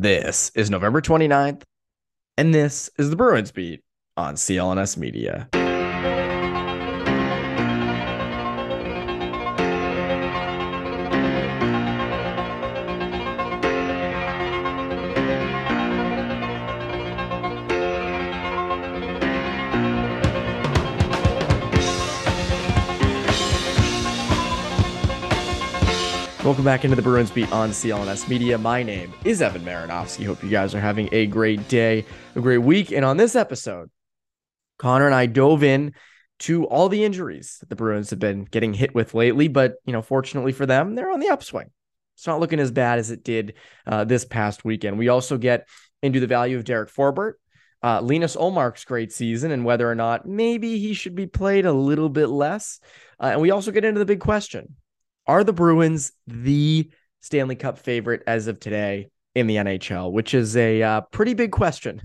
This is November 29th, and this is the Bruins Beat on CLNS Media. Welcome back into the Bruins Beat on CLNS Media. My name is Evan Marinofsky. Hope you guys are having a great day, a great week. And on this episode, Conor and I dove in to all the injuries that the Bruins have been getting hit with lately. But, you know, fortunately for them, they're on the upswing. It's not looking as bad as it did uh, this past weekend. We also get into the value of Derek Forbort, uh, Linus Ullmark's great season, and whether or not maybe he should be played a little bit less. Uh, and we also get into the big question are the Bruins the Stanley Cup favorite as of today in the NHL, which is a uh, pretty big question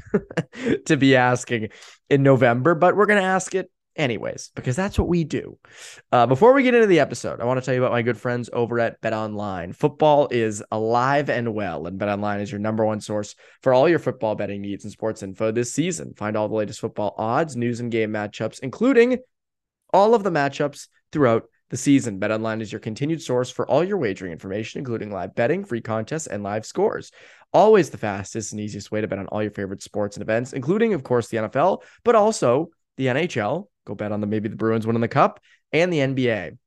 to be asking in November, but we're going to ask it anyways because that's what we do. Uh, before we get into the episode, I want to tell you about my good friends over at BetOnline. Football is alive and well, and BetOnline is your number one source for all your football betting needs and sports info this season. Find all the latest football odds, news, and game matchups, including all of the matchups throughout the season. BetOnline is your continued source for all your wagering information, including live betting, free contests, and live scores. Always the fastest and easiest way to bet on all your favorite sports and events, including, of course, the NFL, but also the NHL. Go bet on the maybe the Bruins winning the cup and the NBA.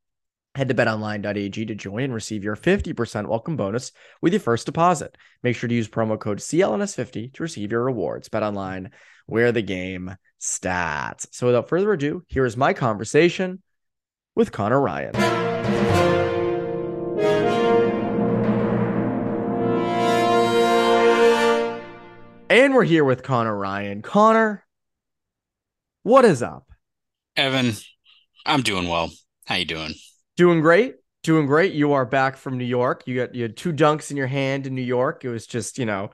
Head to betonline.ag to join and receive your 50% welcome bonus with your first deposit. Make sure to use promo code CLNS50 to receive your rewards. BetOnline, where the game stats. So without further ado, here is my conversation with Conor Ryan. And we're here with Conor Ryan. Conor, what is up? Evan, I'm doing well. How you doing? Doing great. Doing great. You are back from New York. You got you had two dunks in your hand in New York. It was just, you know,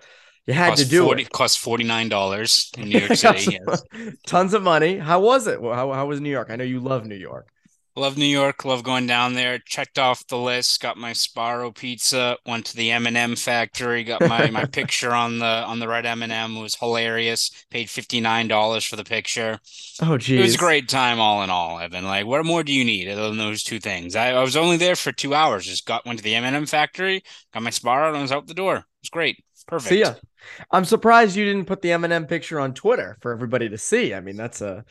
you had cost to do 40, it. Cost forty nine dollars in New York City. yes. Tons of money. How was it? How, how was New York? I know you love New York. Love New York. Love going down there. Checked off the list. Got my Sbarro pizza. Went to the M and M factory. Got my my picture on the on the red M and M. Was hilarious. Paid fifty nine dollars for the picture. Oh, geez. It was a great time, all in all. Evan, like, what more do you need other than those two things? I, I was only there for two hours. Just got went to the M and M factory. Got my Sbarro and was out the door. It was great. Perfect. See ya. I'm surprised you didn't put the M and M picture on Twitter for everybody to see. I mean, that's a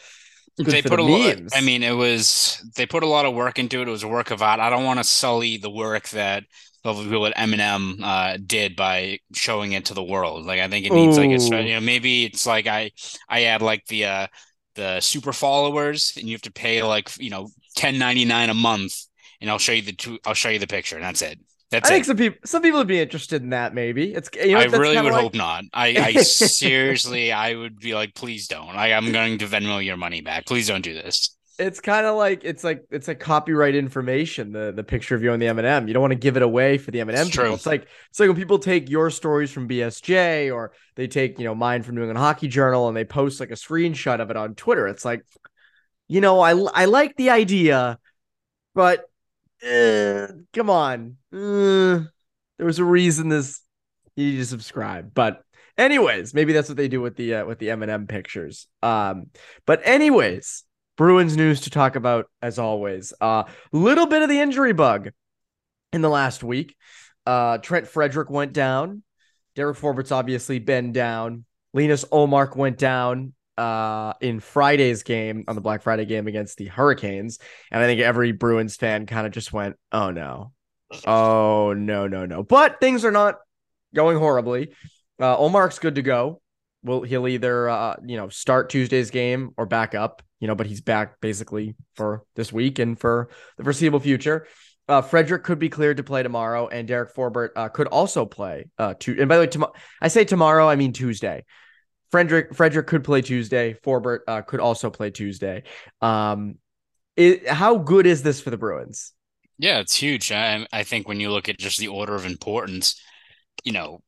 they put the a lot. I mean, it was they put a lot of work into it. It was a work of art. I don't want to sully the work that lovely people at Eminem uh, did by showing it to the world. Like I think it needs like a you know maybe it's like I I add like the uh the super followers and you have to pay like you know ten ninety nine a month and I'll show you the two I'll show you the picture and that's it. That's I it. think some people some people would be interested in that. Maybe it's you know I really would like- hope not. I, I seriously, I would be like, please don't. I, I'm going to Venmo your money back. Please don't do this. It's kind of like it's like it's like copyright information. The the picture of you on the M and M. You don't want to give it away for the M and M true. It's like it's like when people take your stories from BSJ or they take you know mine from New England Hockey Journal and they post like a screenshot of it on Twitter. It's like, you know, I I like the idea, but eh, come on, Eh, there was a reason this you need to subscribe. But anyways, maybe that's what they do with the uh, with the M and M pictures. Um, but anyways. Bruins news to talk about as always. A uh, little bit of the injury bug in the last week. Uh, Trent Frederick went down. Derek Forbort's obviously been down. Linus Ullmark went down uh, in Friday's game on the Black Friday game against the Hurricanes. And I think every Bruins fan kind of just went, oh no. Oh no, no, no. But things are not going horribly. Uh, Ullmark's good to go. Will he'll either uh, you know start Tuesday's game or back up, you know, but he's back basically for this week and for the foreseeable future. Uh, Frederick could be cleared to play tomorrow, and Derek Forbort uh, could also play. Uh, to and by the way, tomorrow I say tomorrow, I mean Tuesday. Frederick Frederick could play Tuesday. Forbort uh, could also play Tuesday. Um, it, how good is this for the Bruins? Yeah, it's huge. I, I think when you look at just the order of importance, you know,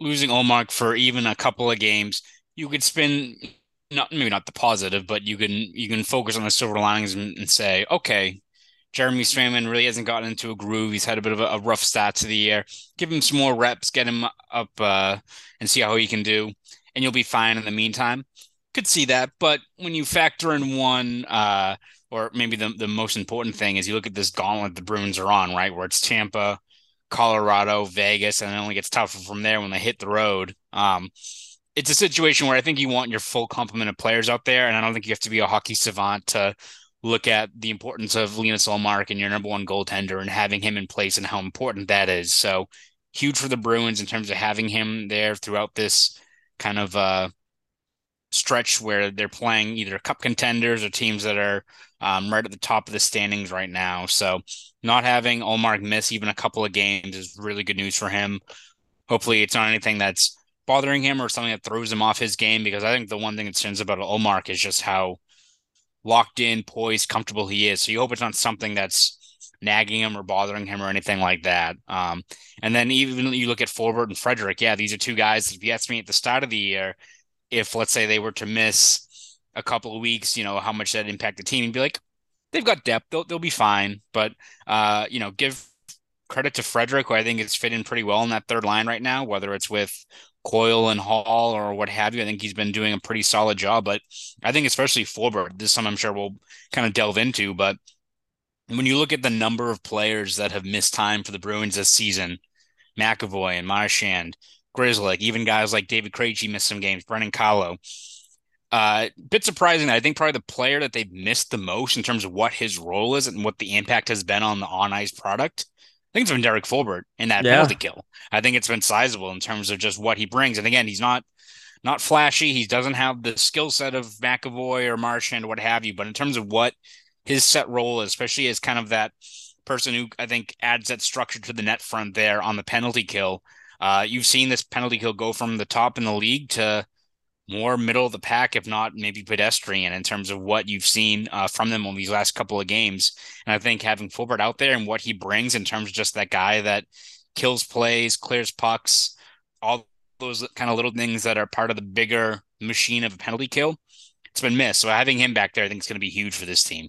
losing Ullmark for even a couple of games, you could spin not maybe not the positive, but you can you can focus on the silver linings and, and say, okay, Jeremy Swayman really hasn't gotten into a groove. He's had a bit of a, a rough start to the year. Give him some more reps, get him up, uh, and see how he can do, and you'll be fine in the meantime. Could see that, but when you factor in one, uh, or maybe the the most important thing is you look at this gauntlet the Bruins are on, right, where it's Tampa, Colorado, Vegas, and it only gets tougher from there when they hit the road. Um, it's a situation where I think you want your full complement of players out there, and I don't think you have to be a hockey savant to look at the importance of Linus Ullmark and your number one goaltender and having him in place and how important that is. So huge for the Bruins in terms of having him there throughout this kind of uh, stretch where they're playing either cup contenders or teams that are um, right at the top of the standings right now. So not having Ullmark miss even a couple of games is really good news for him. Hopefully, it's not anything that's bothering him or something that throws him off his game because I think the one thing that stands about Ullmark is just how locked in, poised, comfortable he is. So you hope it's not something that's nagging him or bothering him or anything like that. Um, and then even you look at Forbort and Frederick. yeah, these are two guys. If you asked me at the start of the year, if let's say they were to miss a couple of weeks, you know, how much that impact the team, and be like, they've got depth, they'll, they'll be fine. But, uh, you know, give credit to Frederick, who I think is fit in pretty well in that third line right now, whether it's with Coyle and Hall or what have you. I think he's been doing a pretty solid job. But I think especially Forbort, this some I'm sure we'll kind of delve into. But when you look at the number of players that have missed time for the Bruins this season, McAvoy and Marchand, Grzelczyk, even guys like David Krejci missed some games, Brandon Carlo. Uh, bit surprising. I think probably the player that they've missed the most in terms of what his role is and what the impact has been on the on ice product I think it's been Derek Forbort in that yeah. penalty kill. I think it's been sizable in terms of just what he brings. And again, he's not not flashy. He doesn't have the skill set of McAvoy or Marchand what have you. But in terms of what his set role especially as kind of that person who I think adds that structure to the net front there on the penalty kill. Uh, you've seen this penalty kill go from the top in the league to more middle of the pack, if not maybe pedestrian, in terms of what you've seen uh, from them on these last couple of games. And I think having Forbort out there and what he brings in terms of just that guy that kills plays, clears pucks, all those kind of little things that are part of the bigger machine of a penalty kill, it's been missed. So having him back there, I think is going to be huge for this team.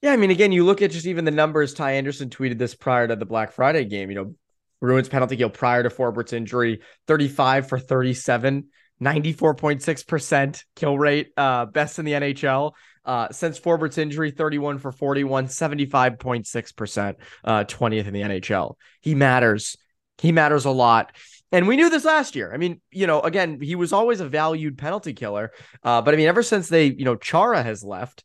Yeah, I mean, again, you look at just even the numbers. Ty Anderson tweeted this prior to the Black Friday game. You know, Bruins penalty kill prior to Forbort's injury 35 for 37, 94.6% kill rate, uh, best in the NHL. Uh, since Forbort's injury, 31 for 41, 75.6%, uh, 20th in the NHL. He matters. He matters a lot. And we knew this last year. I mean, you know, again, he was always a valued penalty killer. Uh, but I mean, ever since they, you know, Chara has left,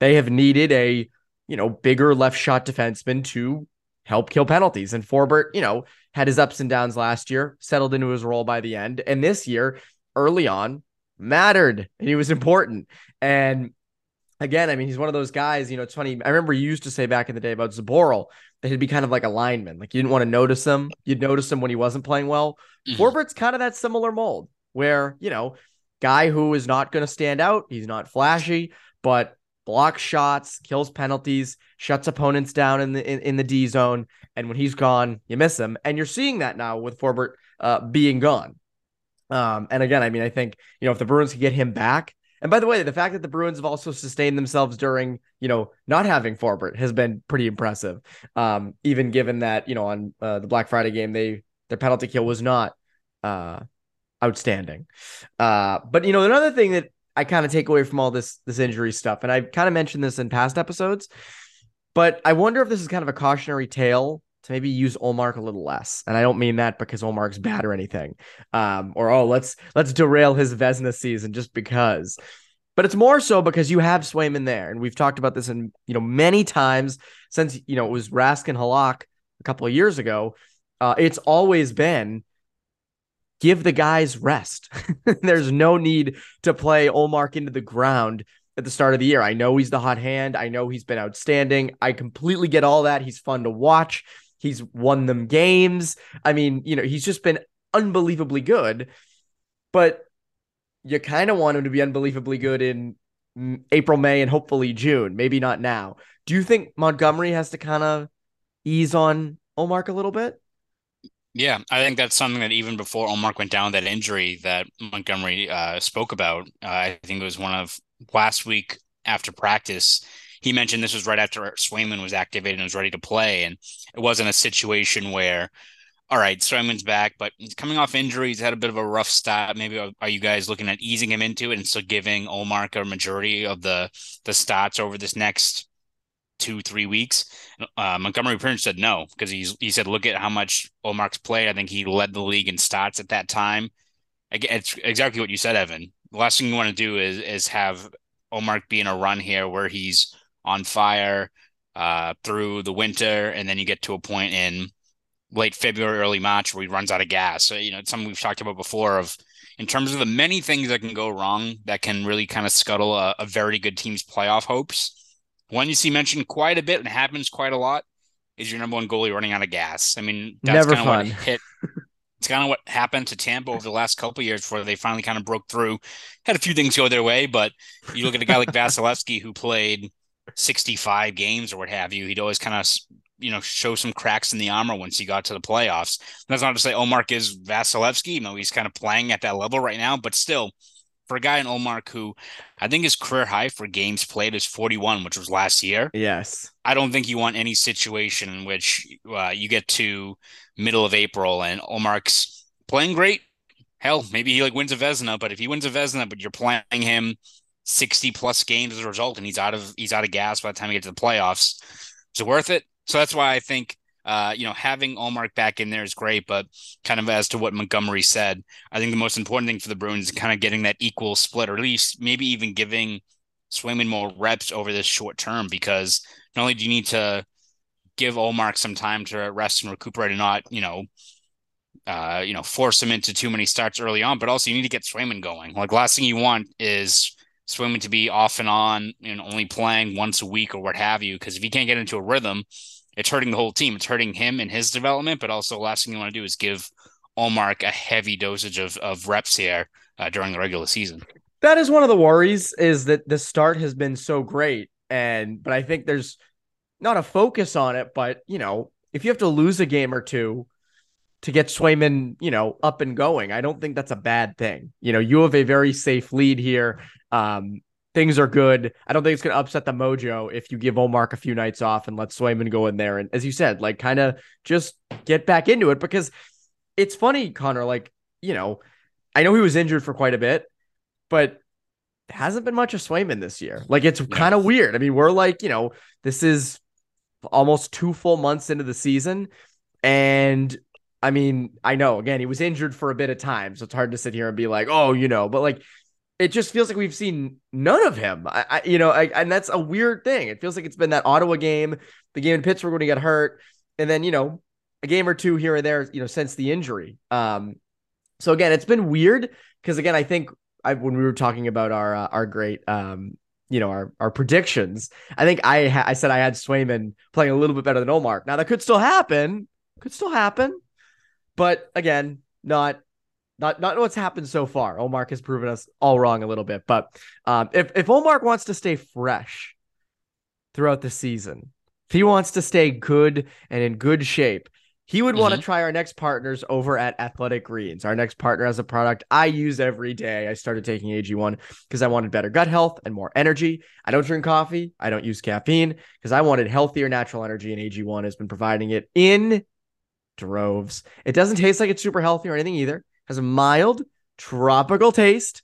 they have needed a, you know, bigger left shot defenseman to help kill penalties. And Forbort, you know, had his ups and downs last year, settled into his role by the end. And this year, early on, mattered and he was important. And again, I mean, he's one of those guys, you know, it's funny. I remember you used to say back in the day about Zboril that he'd be kind of like a lineman. Like you didn't want to notice him. You'd notice him when he wasn't playing well. Mm-hmm. Forbort's kind of that similar mold where, you know, guy who is not going to stand out. He's not flashy, but blocks shots, kills penalties, shuts opponents down in the in, in, the D zone. And when he's gone, you miss him. And you're seeing that now with Forbort uh, being gone. Um, and again, I mean, I think you know if the Bruins can get him back. And by the way, the fact that the Bruins have also sustained themselves during you know not having Forbort has been pretty impressive. Um, even given that you know on uh, the Black Friday game, they their penalty kill was not uh, outstanding. Uh, but you know another thing that I kind of take away from all this this injury stuff, and I've kind of mentioned this in past episodes, but I wonder if this is kind of a cautionary tale to maybe use Ullmark a little less. And I don't mean that because Ullmark's bad or anything, um, or oh let's let's derail his Vezina season just because. But it's more so because you have Swayman there, and we've talked about this in you know many times since you know it was Rask and Halak a couple of years ago. Uh, it's always been give the guys rest. There's no need to play Ullmark into the ground at the start of the year. I know he's the hot hand. I know he's been outstanding. I completely get all that. He's fun to watch. He's won them games. I mean, you know, he's just been unbelievably good. But you kind of want him to be unbelievably good in April, May, and hopefully June. Maybe not now. Do you think Montgomery has to kind of ease on Ullmark a little bit? Yeah, I think that's something that even before Ullmark went down that injury that Montgomery uh, spoke about, uh, I think it was one of last week after practice. He mentioned this was right after Swayman was activated and was ready to play, and it wasn't a situation where, all right, Swayman's back, but he's coming off injury. He's had a bit of a rough start. Maybe are you guys looking at easing him into it and still giving Ullmark a majority of the the stats over this next two, three weeks. Uh, Montgomery Prince said no because he's he said look at how much Ullmark's played. I think he led the league in stats at that time. Again, it's exactly what you said, Evan. The last thing you want to do is is have Ullmark be in a run here where he's on fire uh, through the winter, and then you get to a point in late February, early March where he runs out of gas. So, you know, it's something we've talked about before of in terms of the many things that can go wrong that can really kind of scuttle a, a very good team's playoff hopes one you see mentioned quite a bit and happens quite a lot is your number one goalie running out of gas. I mean, that's kind of what hit. It's kind of what happened to Tampa over the last couple years before they finally kind of broke through. Had a few things go their way, but you look at a guy like Vasilevskiy who played 65 games or what have you. He'd always kind of you know show some cracks in the armor once he got to the playoffs. That's not to say Ullmark is Vasilevskiy. You know, he's kind of playing at that level right now, but still for a guy in Ullmark who I think his career high for games played is 41, which was last year. Yes. I don't think you want any situation in which uh, you get to middle of April and Ullmark's playing great. Hell, maybe he like wins a Vezina, but if he wins a Vezina, but you're playing him 60 plus games as a result and he's out of he's out of gas by the time he gets to the playoffs, is it worth it? So that's why I think uh, you know, having Ullmark back in there is great, but kind of as to what Montgomery said, I think the most important thing for the Bruins is kind of getting that equal split, or at least maybe even giving Swayman more reps over this short term, because not only do you need to give Ullmark some time to rest and recuperate and not, you know, uh, you know, force him into too many starts early on, but also you need to get Swayman going. Like last thing you want is Swayman to be off and on and only playing once a week or what have you, because if he can't get into a rhythm, it's hurting the whole team. It's hurting him and his development, but also last thing you want to do is give Ullmark a heavy dosage of, of reps here uh, during the regular season. That is one of the worries is that the start has been so great. And, but I think there's not a focus on it, but, you know, if you have to lose a game or two to get Swayman, you know, up and going, I don't think that's a bad thing. You know, you have a very safe lead here. Um, things are good. I don't think it's going to upset the mojo if you give Ullmark a few nights off and let Swayman go in there. And as you said, like kind of just get back into it because it's funny, Conor. Like, you know, I know he was injured for quite a bit, but hasn't been much of Swayman this year. Like, it's kind of weird. I mean, we're like, you know, this is almost two full months into the season. And I mean, I know again, he was injured for a bit of time. So it's hard to sit here and be like, oh, you know, but like it just feels like we've seen none of him. I, I you know, I, and that's a weird thing. It feels like it's been that Ottawa game, the game in Pittsburgh when he got hurt, and then you know a game or two here and there, you know, since the injury. Um, so again, it's been weird because again, I think I, when we were talking about our uh, our great um, you know, our our predictions, I think I ha- I said I had Swayman playing a little bit better than Ullmark. Now that could still happen, could still happen, but again, not not not what's happened so far. Ullmark has proven us all wrong a little bit, but um, if if Ullmark wants to stay fresh throughout the season, if he wants to stay good and in good shape, he would mm-hmm. want to try our next partners over at Athletic Greens. Our next partner has a product I use every day. I started taking AG1 because I wanted better gut health and more energy. I don't drink coffee. I don't use caffeine because I wanted healthier natural energy, and AG1 has been providing it in droves. It doesn't taste like it's super healthy or anything either has a mild tropical taste,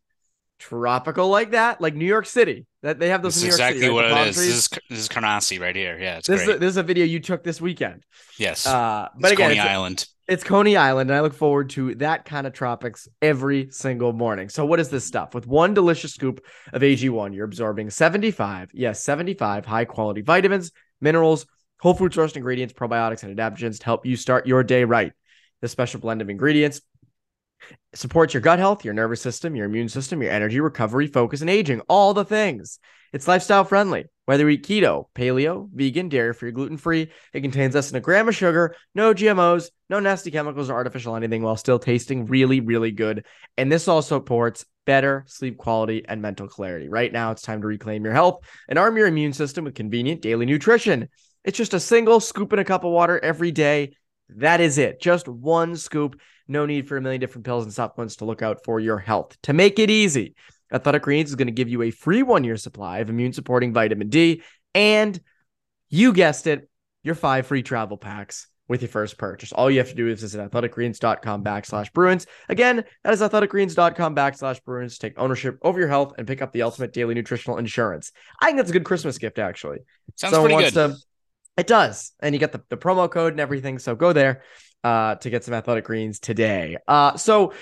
tropical like that, like New York City. That they have those. This in New York exactly City, what right? it is. This is this is Canarsie right here. Yeah, it's this great. Is a, this is a video you took this weekend. Yes. Uh, but it's again, Coney it's, Island. It's Coney Island, and I look forward to that kind of tropics every single morning. So, what is this stuff? With one delicious scoop of AG1, you're absorbing 75, yes, 75 high quality vitamins, minerals, whole food sourced ingredients, probiotics, and adaptogens to help you start your day right. This special blend of ingredients supports your gut health, your nervous system, your immune system, your energy, recovery, focus, and aging. All the things. It's lifestyle friendly. Whether you eat keto, paleo, vegan, dairy free, gluten free, it contains less than a gram of sugar, no GMOs, no nasty chemicals or artificial anything while still tasting really, really good. And this also supports better sleep quality and mental clarity. Right now, it's time to reclaim your health and arm your immune system with convenient daily nutrition. It's just a single scoop in a cup of water every day. That is it. Just one scoop. No need for a million different pills and supplements to look out for your health. To make it easy, Athletic Greens is going to give you a free one year supply of immune supporting vitamin D. And you guessed it, your five free travel packs with your first purchase. All you have to do is visit athleticgreens.com backslash Bruins. Again, that is athleticgreens.com backslash Bruins. Take ownership over your health and pick up the ultimate daily nutritional insurance. I think that's a good Christmas gift, actually. Sounds Someone pretty good. To, it does. And you get the, the promo code and everything. So go there uh, to get some athletic greens today. Uh, so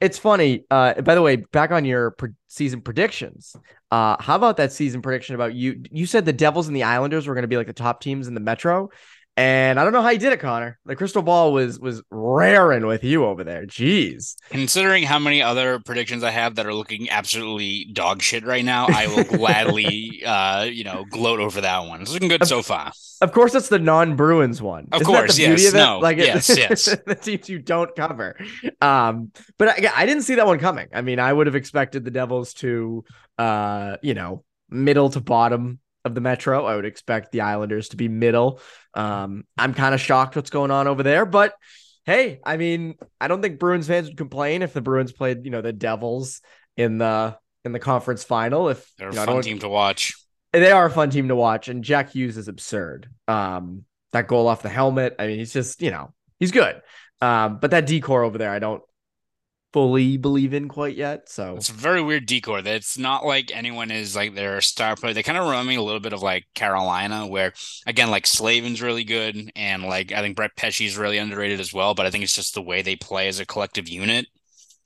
it's funny. Uh, by the way, back on your pre- season predictions. Uh, how about that season prediction about you? You said the Devils and the Islanders were going to be like the top teams in the Metro, and I don't know how you did it, Conor. The crystal ball was was raring with you over there. Jeez. Considering how many other predictions I have that are looking absolutely dog shit right now, I will gladly uh, you know, gloat over that one. It's looking good of, so far. Of course it's the non-Bruins one. Of Isn't course, yes. Of no, like yes, yes. the teams you don't cover. Um, but I, I didn't see that one coming. I mean, I would have expected the Devils to uh, you know, middle to bottom of the Metro. I would expect the Islanders to be middle. Um, I'm kind of shocked what's going on over there, but hey, I mean, I don't think Bruins fans would complain if the Bruins played, you know, the Devils in the in the conference final. If they're you know, a fun team to watch, they are a fun team to watch. And Jack Hughes is absurd. Um, that goal off the helmet. I mean, he's just you know he's good. Um, but that decor over there, I don't fully believe in quite yet. So it's a very weird decor. That it's not like anyone is like their star player. They kind of remind me a little bit of like Carolina, where again, like Slavin's really good, and like I think Brett Pesce is really underrated as well. But I think it's just the way they play as a collective unit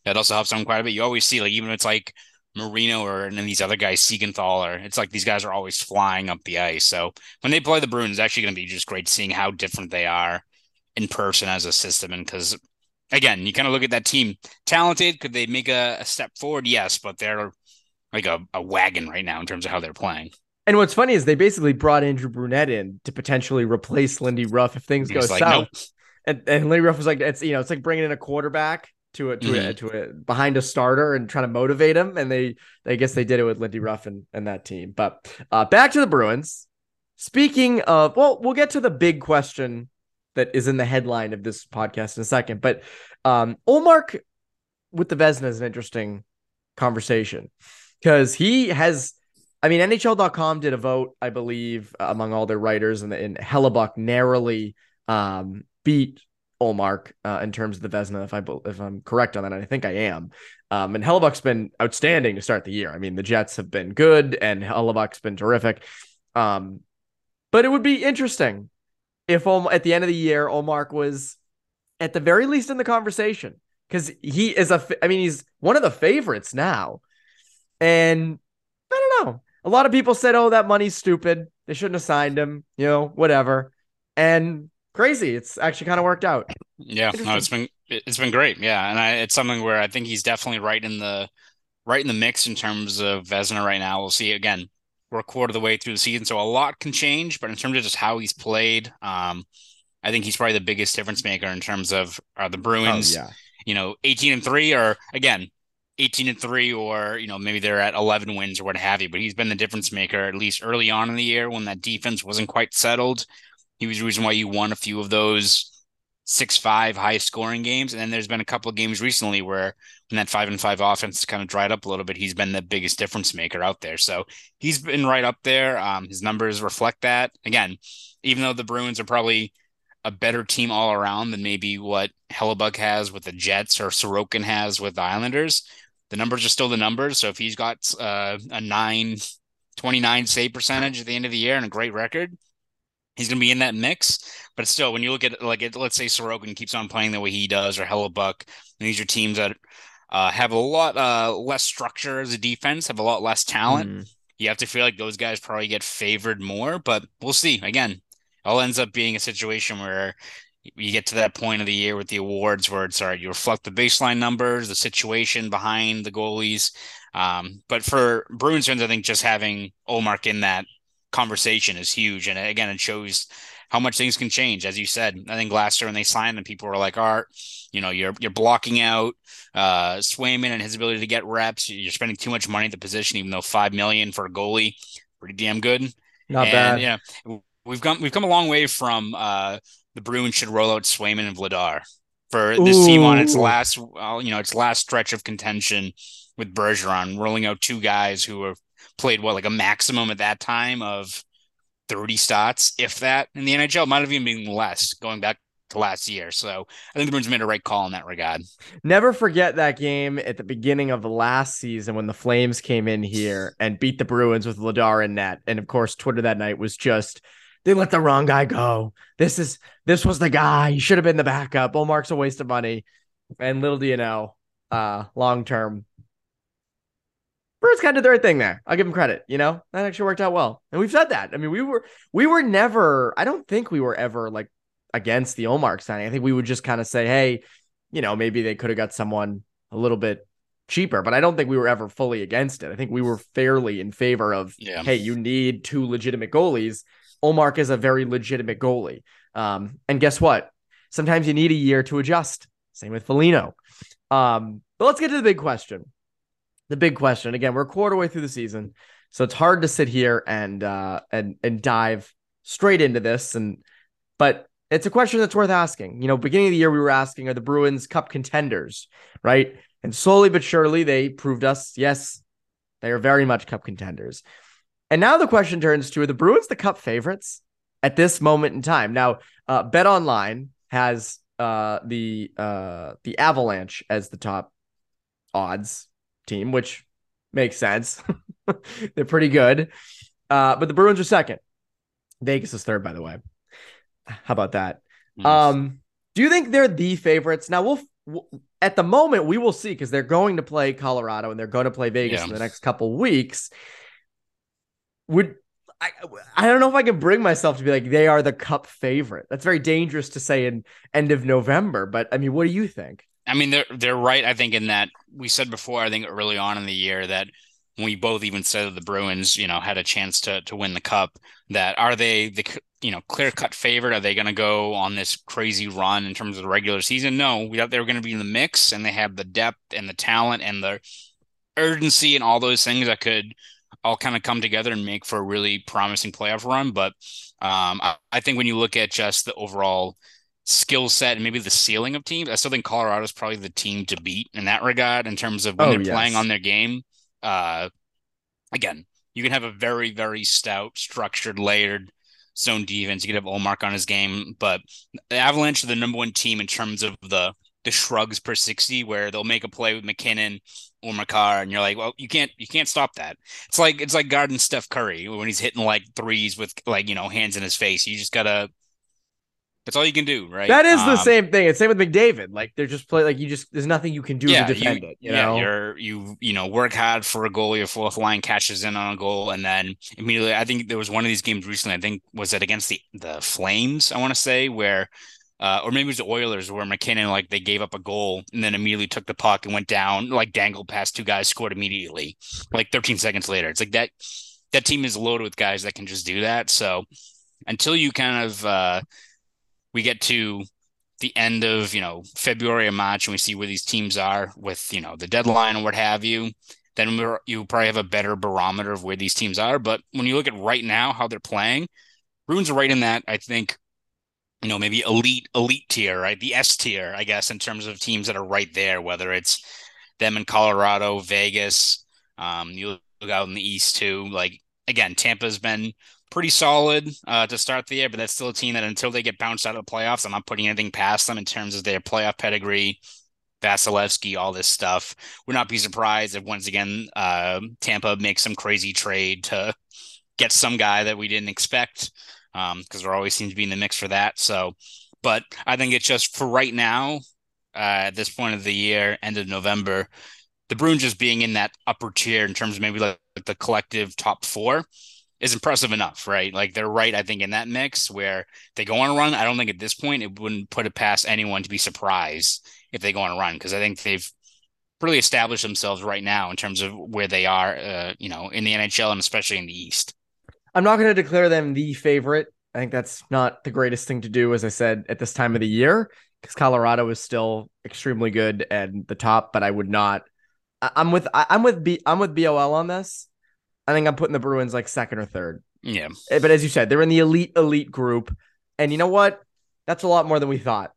that also helps them quite a bit. You always see like even if it's like Marino or and then these other guys, Siegenthaler, it's like these guys are always flying up the ice. So when they play the Bruins, it's actually going to be just great seeing how different they are in person as a system. And because again, you kind of look at that team, talented. Could they make a, a step forward? Yes, but they're like a, a wagon right now in terms of how they're playing. And what's funny is they basically brought Andrew Brunette in to potentially replace Lindy Ruff if things go like, south. Nope. And, and Lindy Ruff was like, it's you know, it's like bringing in a quarterback to a to mm-hmm. a to a behind a starter and trying to motivate him. And they, I guess they did it with Lindy Ruff and, and that team. But uh, back to the Bruins. Speaking of, well, we'll get to the big question that is in the headline of this podcast in a second. But um, Ullmark with the Vezina is an interesting conversation because he has. I mean, NHL.com did a vote, I believe, among all their writers, and, and Hellebuyck narrowly um, beat Ullmark uh, in terms of the Vezina, if I if I'm correct on that, and I think I am. Um, and Hellebuyck's been outstanding to start the year. I mean, the Jets have been good, and Hellebuyck's been terrific. Um, but it would be interesting if at the end of the year Ullmark was at the very least in the conversation because he is a I mean he's one of the favorites now, and I don't know. A lot of people said, "Oh, that money's stupid. They shouldn't have signed him." You know, whatever. And crazy, it's actually kind of worked out. Yeah, no, it's been it's been great. Yeah, and I, it's something where I think he's definitely right in the right in the mix in terms of Vezina right now. We'll see again we're a quarter of the way through the season, so a lot can change. But in terms of just how he's played, um, I think he's probably the biggest difference maker in terms of uh, the Bruins. Oh, yeah. You know, eighteen and three, or again, eighteen and three, or you know, maybe they're at eleven wins or what have you. But he's been the difference maker at least early on in the year when that defense wasn't quite settled. He was the reason why you won a few of those six five high scoring games. And then there's been a couple of games recently where when that five and five offense kind of dried up a little bit, he's been the biggest difference maker out there. So he's been right up there. Um, his numbers reflect that. Again, even though the Bruins are probably a better team all around than maybe what Hellebuyck has with the Jets or Sorokin has with the Islanders, the numbers are still the numbers. So if he's got uh, a nine 29 save percentage at the end of the year and a great record, he's going to be in that mix. But still, when you look at like, it, let's say Sorokin keeps on playing the way he does, or Hellebuyck, these are teams that uh, have a lot uh, less structure as a defense, have a lot less talent. Mm. You have to feel like those guys probably get favored more, but we'll see. Again, it all ends up being a situation where you get to that point of the year with the awards where it's all right, you reflect the baseline numbers, the situation behind the goalies. Um, but for Bruins fans, I think just having Ullmark in that conversation is huge. And again, it shows how much things can change. As you said, I think last year when they signed them, people were like, Art, you know, you're you're blocking out uh Swayman and his ability to get reps. You're spending too much money at the position, even though five million for a goalie, pretty damn good. Not and, bad. Yeah. We've come we've come a long way from uh the Bruins should roll out Swayman and Vladar for this Ooh. team on its last, you know, its last stretch of contention with Bergeron, rolling out two guys who have played what like a maximum at that time of 30 starts, if that, in the NHL. Might have even been less going back to last year. So I think the Bruins made a right call in that regard. Never forget that game at the beginning of the last season when the Flames came in here and beat the Bruins with Vladar and net. And of course, Twitter that night was just they let the wrong guy go. This is this was the guy. He should have been the backup. Ullmark's a waste of money. And little do you know, uh, long term. Bruins kind of did the right thing there. I'll give him credit. You know, that actually worked out well. And we've said that. I mean, we were we were never, I don't think we were ever like against the Ullmark signing. I think we would just kind of say, hey, you know, maybe they could have got someone a little bit cheaper, but I don't think we were ever fully against it. I think we were fairly in favor of, yeah. hey, you need two legitimate goalies. Ullmark is a very legitimate goalie. Um, and guess what? Sometimes you need a year to adjust. Same with Foligno. Um, but let's get to the big question. The big question. Again, we're a quarter way through the season, so it's hard to sit here and uh, and and dive straight into this. And but it's a question that's worth asking. You know, beginning of the year we were asking, are the Bruins Cup contenders, right? And slowly but surely they proved us, yes, they are very much Cup contenders. And now the question turns to are the Bruins the cup favorites at this moment in time? Now, uh, BetOnline has uh, the uh, the Avalanche as the top odds team, which makes sense. They're pretty good. Uh, but the Bruins are second. Vegas is third, by the way. How about that? Nice. Um, do you think they're the favorites? Now we'll, we'll at the moment we will see because they're going to play Colorado and they're going to play Vegas yeah. in the next couple weeks would I, I don't know if I can bring myself to be like they are the cup favorite. That's very dangerous to say in end of November, but I mean, what do you think? I mean, they're they're right. I think in that we said before. I think early on in the year that we both even said that the Bruins, you know, had a chance to to win the cup. That are they the you know clear cut favorite? Are they going to go on this crazy run in terms of the regular season? No, we thought they were going to be in the mix, and they have the depth and the talent and the urgency and all those things that could all kind of come together and make for a really promising playoff run. But um, I, I, think when you look at just the overall skill set and maybe the ceiling of teams, I still think Colorado is probably the team to beat in that regard in terms of when oh, they're yes. playing on their game. Uh, again, you can have a very, very stout, structured, layered zone defense. You can have Ullmark on his game, but the Avalanche are the number one team in terms of the the shrugs per 60 where they'll make a play with MacKinnon or Makar, and you're like, well, you can't you can't stop that. It's like it's like guarding Steph Curry when he's hitting like threes with like you know hands in his face. You just gotta. That's all you can do, right? That is um, the same thing. It's same with McDavid. Like they're just play like you just there's nothing you can do yeah, to defend you, it. You yeah, know? you're you you know work hard for a goal. Your fourth line catches in on a goal, and then immediately. I think there was one of these games recently. I think was it against the the Flames. I want to say where uh, or maybe it was the Oilers where MacKinnon like they gave up a goal and then immediately took the puck and went down, like dangled past two guys, scored immediately, like 13 seconds later. It's like that that team is loaded with guys that can just do that. So until you kind of uh, we get to the end of you know February or March and we see where these teams are with you know the deadline or what have you, then you probably have a better barometer of where these teams are. But when you look at right now how they're playing, Bruins are right in that I think you know, maybe elite, elite tier, right? The S tier, I guess, in terms of teams that are right there, whether it's them in Colorado, Vegas, um, you look out in the East too. Like again, Tampa's been pretty solid uh, to start the year, but that's still a team that until they get bounced out of the playoffs, I'm not putting anything past them in terms of their playoff pedigree, Vasilevskiy, all this stuff. Would not be surprised if once again uh, Tampa makes some crazy trade to get some guy that we didn't expect because um, there always seems to be in the mix for that. So, but I think it's just for right now, uh, at this point of the year, end of November, the Bruins just being in that upper tier in terms of maybe like the collective top four. Is impressive enough, right? Like they're right, I think, in that mix where they go on a run. I don't think at this point it wouldn't put it past anyone to be surprised if they go on a run because I think they've really established themselves right now in terms of where they are, uh, you know, in the NHL and especially in the East. I'm not going to declare them the favorite. I think that's not the greatest thing to do, as I said, at this time of the year, because Colorado is still extremely good and the top, but I would not. I, I'm with I, I'm with B I'm with BOL on this. I think I'm putting the Bruins like second or third. Yeah. Eh, But as you said, they're in the elite elite group, and you know what? That's a lot more than we thought.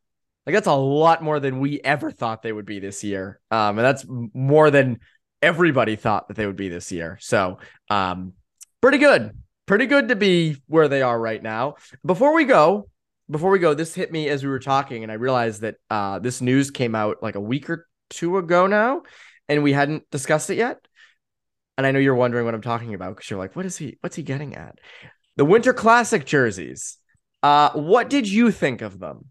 Like that's a lot more than we ever thought they would be this year. Um, and that's more than everybody thought that they would be this year. So, um, pretty good, pretty good to be where they are right now. Before we go, before we go, this hit me as we were talking, and I realized that uh, this news came out like a week or two ago now, and we hadn't discussed it yet. And I know you're wondering what I'm talking about because you're like, what is he? What's he getting at? The Winter Classic jerseys. Uh, what did you think of them?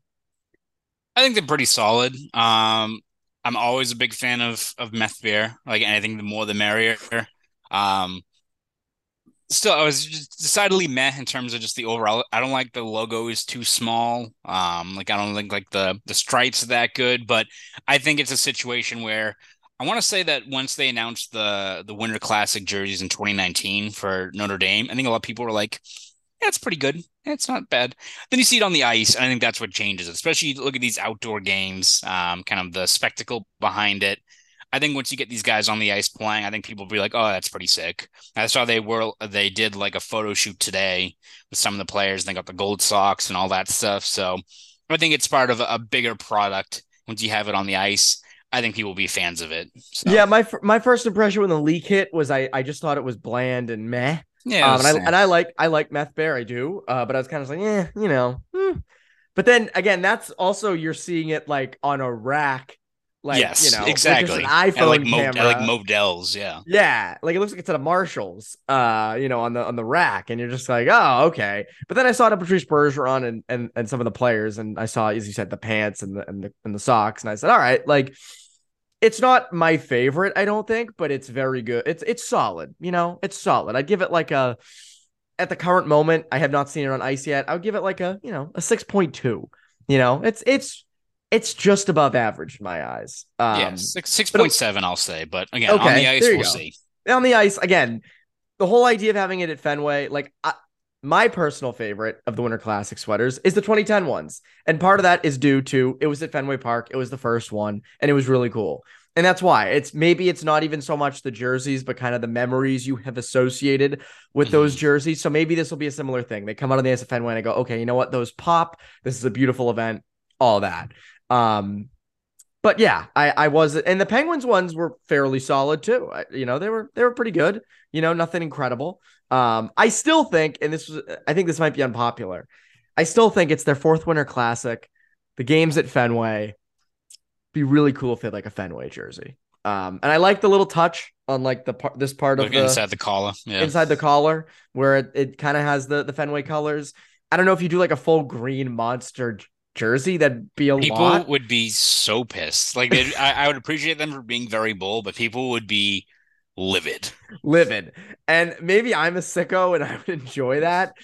I think they're pretty solid. Um, I'm always a big fan of of meth beer. Like anything, the more the merrier. Um, still, I was decidedly meh in terms of just the overall. I don't like the logo is too small. Um, like I don't think like the the stripes are that good. But I think it's a situation where I want to say that once they announced the the Winter Classic jerseys in 2019 for Notre Dame, I think a lot of people were like, "Yeah, it's pretty good. It's not bad." Then you see it on the ice, and I think that's what changes. it. Especially look at these outdoor games, um, kind of the spectacle behind it. I think once you get these guys on the ice playing, I think people will be like, "Oh, that's pretty sick." I saw they were they did like a photo shoot today with some of the players. They got the gold socks and all that stuff. So I think it's part of a bigger product once you have it on the ice. I think people will be fans of it. So, Yeah, my my first impression when the leak hit was I I just thought it was bland and meh. yeah. Um, and I and I like I like meth bear, I do. Uh, but I was kind of like, yeah, you know. hmm. But then again, that's also you're seeing it like on a rack, like yes, you know, exactly. an I iPhone like Mo- camera. Like Modell's. Yeah. Yeah, like it looks like it's at a Marshalls, uh, you know, on the on the rack, and you're just like, oh, okay. But then I saw it at Patrice Bergeron and and and some of the players, and I saw, as you said, the pants and the and the and the socks, and I said, all right, like it's not my favorite, I don't think, but it's very good. It's it's solid, you know, it's solid. I'd give it like a at the current moment, I have not seen it on ice yet. I would give it like a you know a six point two. You know, it's it's it's just above average in my eyes. Um, yeah. Six point seven, I'll say. But again, on the ice, we'll go. see. on the ice again the whole idea of having it at fenway like I, my personal favorite of the winter classic sweaters is the 2010 ones and part of that is due to it was at fenway park it was the first one and it was really cool and that's why it's maybe it's not even so much the jerseys but kind of the memories you have associated with those jerseys so maybe this will be a similar thing they come out on the ice at fenway and i go okay you know what those pop this is a beautiful event all that um but yeah, I I was and the Penguins ones were fairly solid too. I, you know, they were they were pretty good. You know, nothing incredible. Um, I still think, and this was I think this might be unpopular. I still think it's their fourth winter classic. The games at Fenway be really cool if they had like a Fenway jersey. Um, and I like the little touch on like the part this part Look of the inside the collar. Yeah. inside the collar where it, it kind of has the the Fenway colors. I don't know if you do like a full green monster jersey, that'd be a lot. people lot. would be so pissed. Like they'd- I, I would appreciate them for being very bold, but people would be livid. livid. And maybe I'm a sicko and I would enjoy that.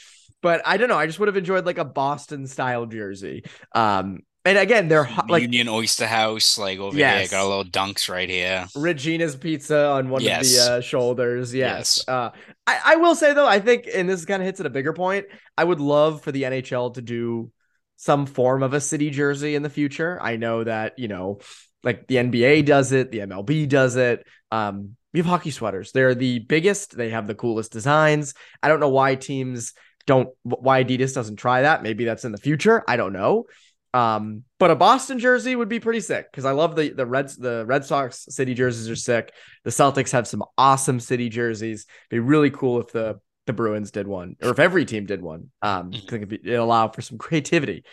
But I don't know. I just would have enjoyed like a Boston style jersey. Um, and again, they're ho- like Union Oyster House, like over Yes. here, got a little dunks right here. Regina's pizza on one of the uh, shoulders. Yes. Yes. Uh, I, I will say though, I think, and this kind of hits at a bigger point. I would love for the NHL to do some form of a city jersey in the future. I know that you know, like the NBA does it, the MLB does it. Um, we have hockey sweaters. They're the biggest. They have the coolest designs. I don't know why teams don't, why Adidas doesn't try that. Maybe that's in the future. I don't know. Um, but a Boston jersey would be pretty sick because I love the the Reds the Red Sox city jerseys are sick. The Celtics have some awesome city jerseys. It'd be really cool if the the Bruins did one or if every team did one. Um, be, it'd allow for some creativity.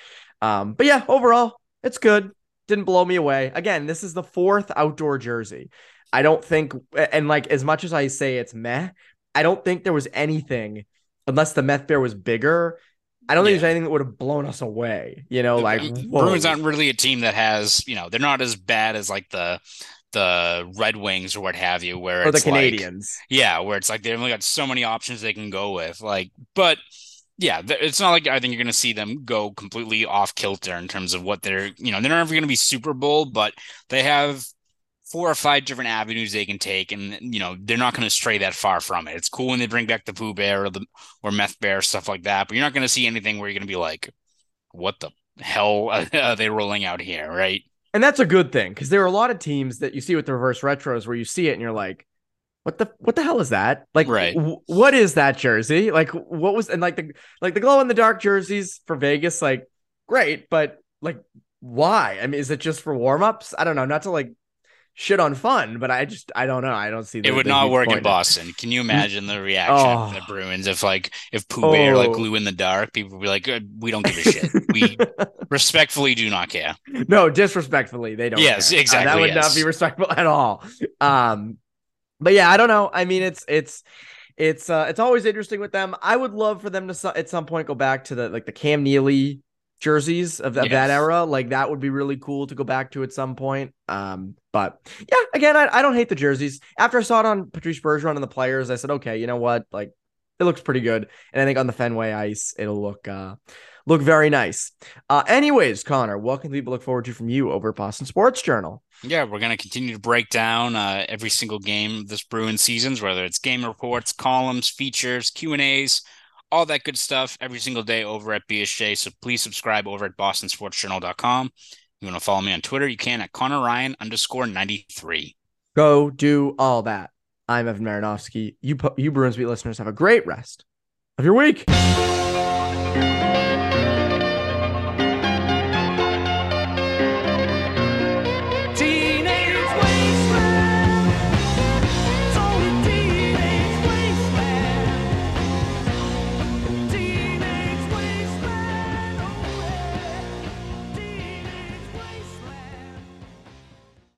Um, but yeah, overall, it's good. Didn't blow me away. Again, this is the fourth outdoor jersey. I don't think, and like as much as I say it's meh, I don't think there was anything unless the meth bear was bigger. I don't think Yeah. there's anything that would have blown us away. You know, like The whoa. Bruins aren't really a team that has, you know, they're not as bad as like the the Red Wings or what have you, where or the it's like- Canadiens. yeah, where it's like they've only got so many options they can go with. Like, but yeah, it's not like I think you're going to see them go completely off kilter in terms of what they're, you know, they're never going to be Super Bowl, but they have four or five different avenues they can take, and you know they're not going to stray that far from it. It's cool when they bring back the Pooh Bear or the or Meth Bear stuff like that, but you're not going to see anything where you're going to be like, what the hell are they rolling out here, right? And that's a good thing because there are a lot of teams that you see with the reverse retros where you see it and you're like, what the what the hell is that? Like, Right. w- what is that jersey? Like, what was and like the like the glow in the dark jerseys for Vegas? Like, great, but like, why? I mean, is it just for warm ups? I don't know. Not to like shit on fun, but I just I don't know. I don't see. The, It would not work in. Boston. Can you imagine the reaction Oh. of the Bruins if like if Pooh Bear like Oh. glue in the dark? People would be like, "Uh, we don't give a shit. We respectfully do not care. no, disrespectfully, they don't. Yes, care. Uh, exactly, that would yes. not be respectful at all. Um, but yeah, I don't know. I mean, it's it's it's uh it's always interesting with them. I would love for them to at some point go back to the like the Cam Neely jerseys of, of that era. Like that would be really cool to go back to at some point. Um, but yeah, again, I, I don't hate the jerseys. After I saw it on Patrice Bergeron and the players, I said, okay, you know what? Like it looks pretty good. And I think on the Fenway ice, it'll look uh look very nice. Uh anyways, Conor, what can people look forward to from you over at Boston Sports Journal? Yeah, we're gonna continue to break down uh, every single game this Bruins seasons, whether it's game reports, columns, features, Q and A's, all that good stuff every single day over at BSJ. So please subscribe over at BostonSportsJournal.com. You want to follow me on Twitter? You can at Conor Ryan underscore ninety three. Go do all that. I'm Evan Marinofsky. You you Bruins beat listeners have a great rest of your week.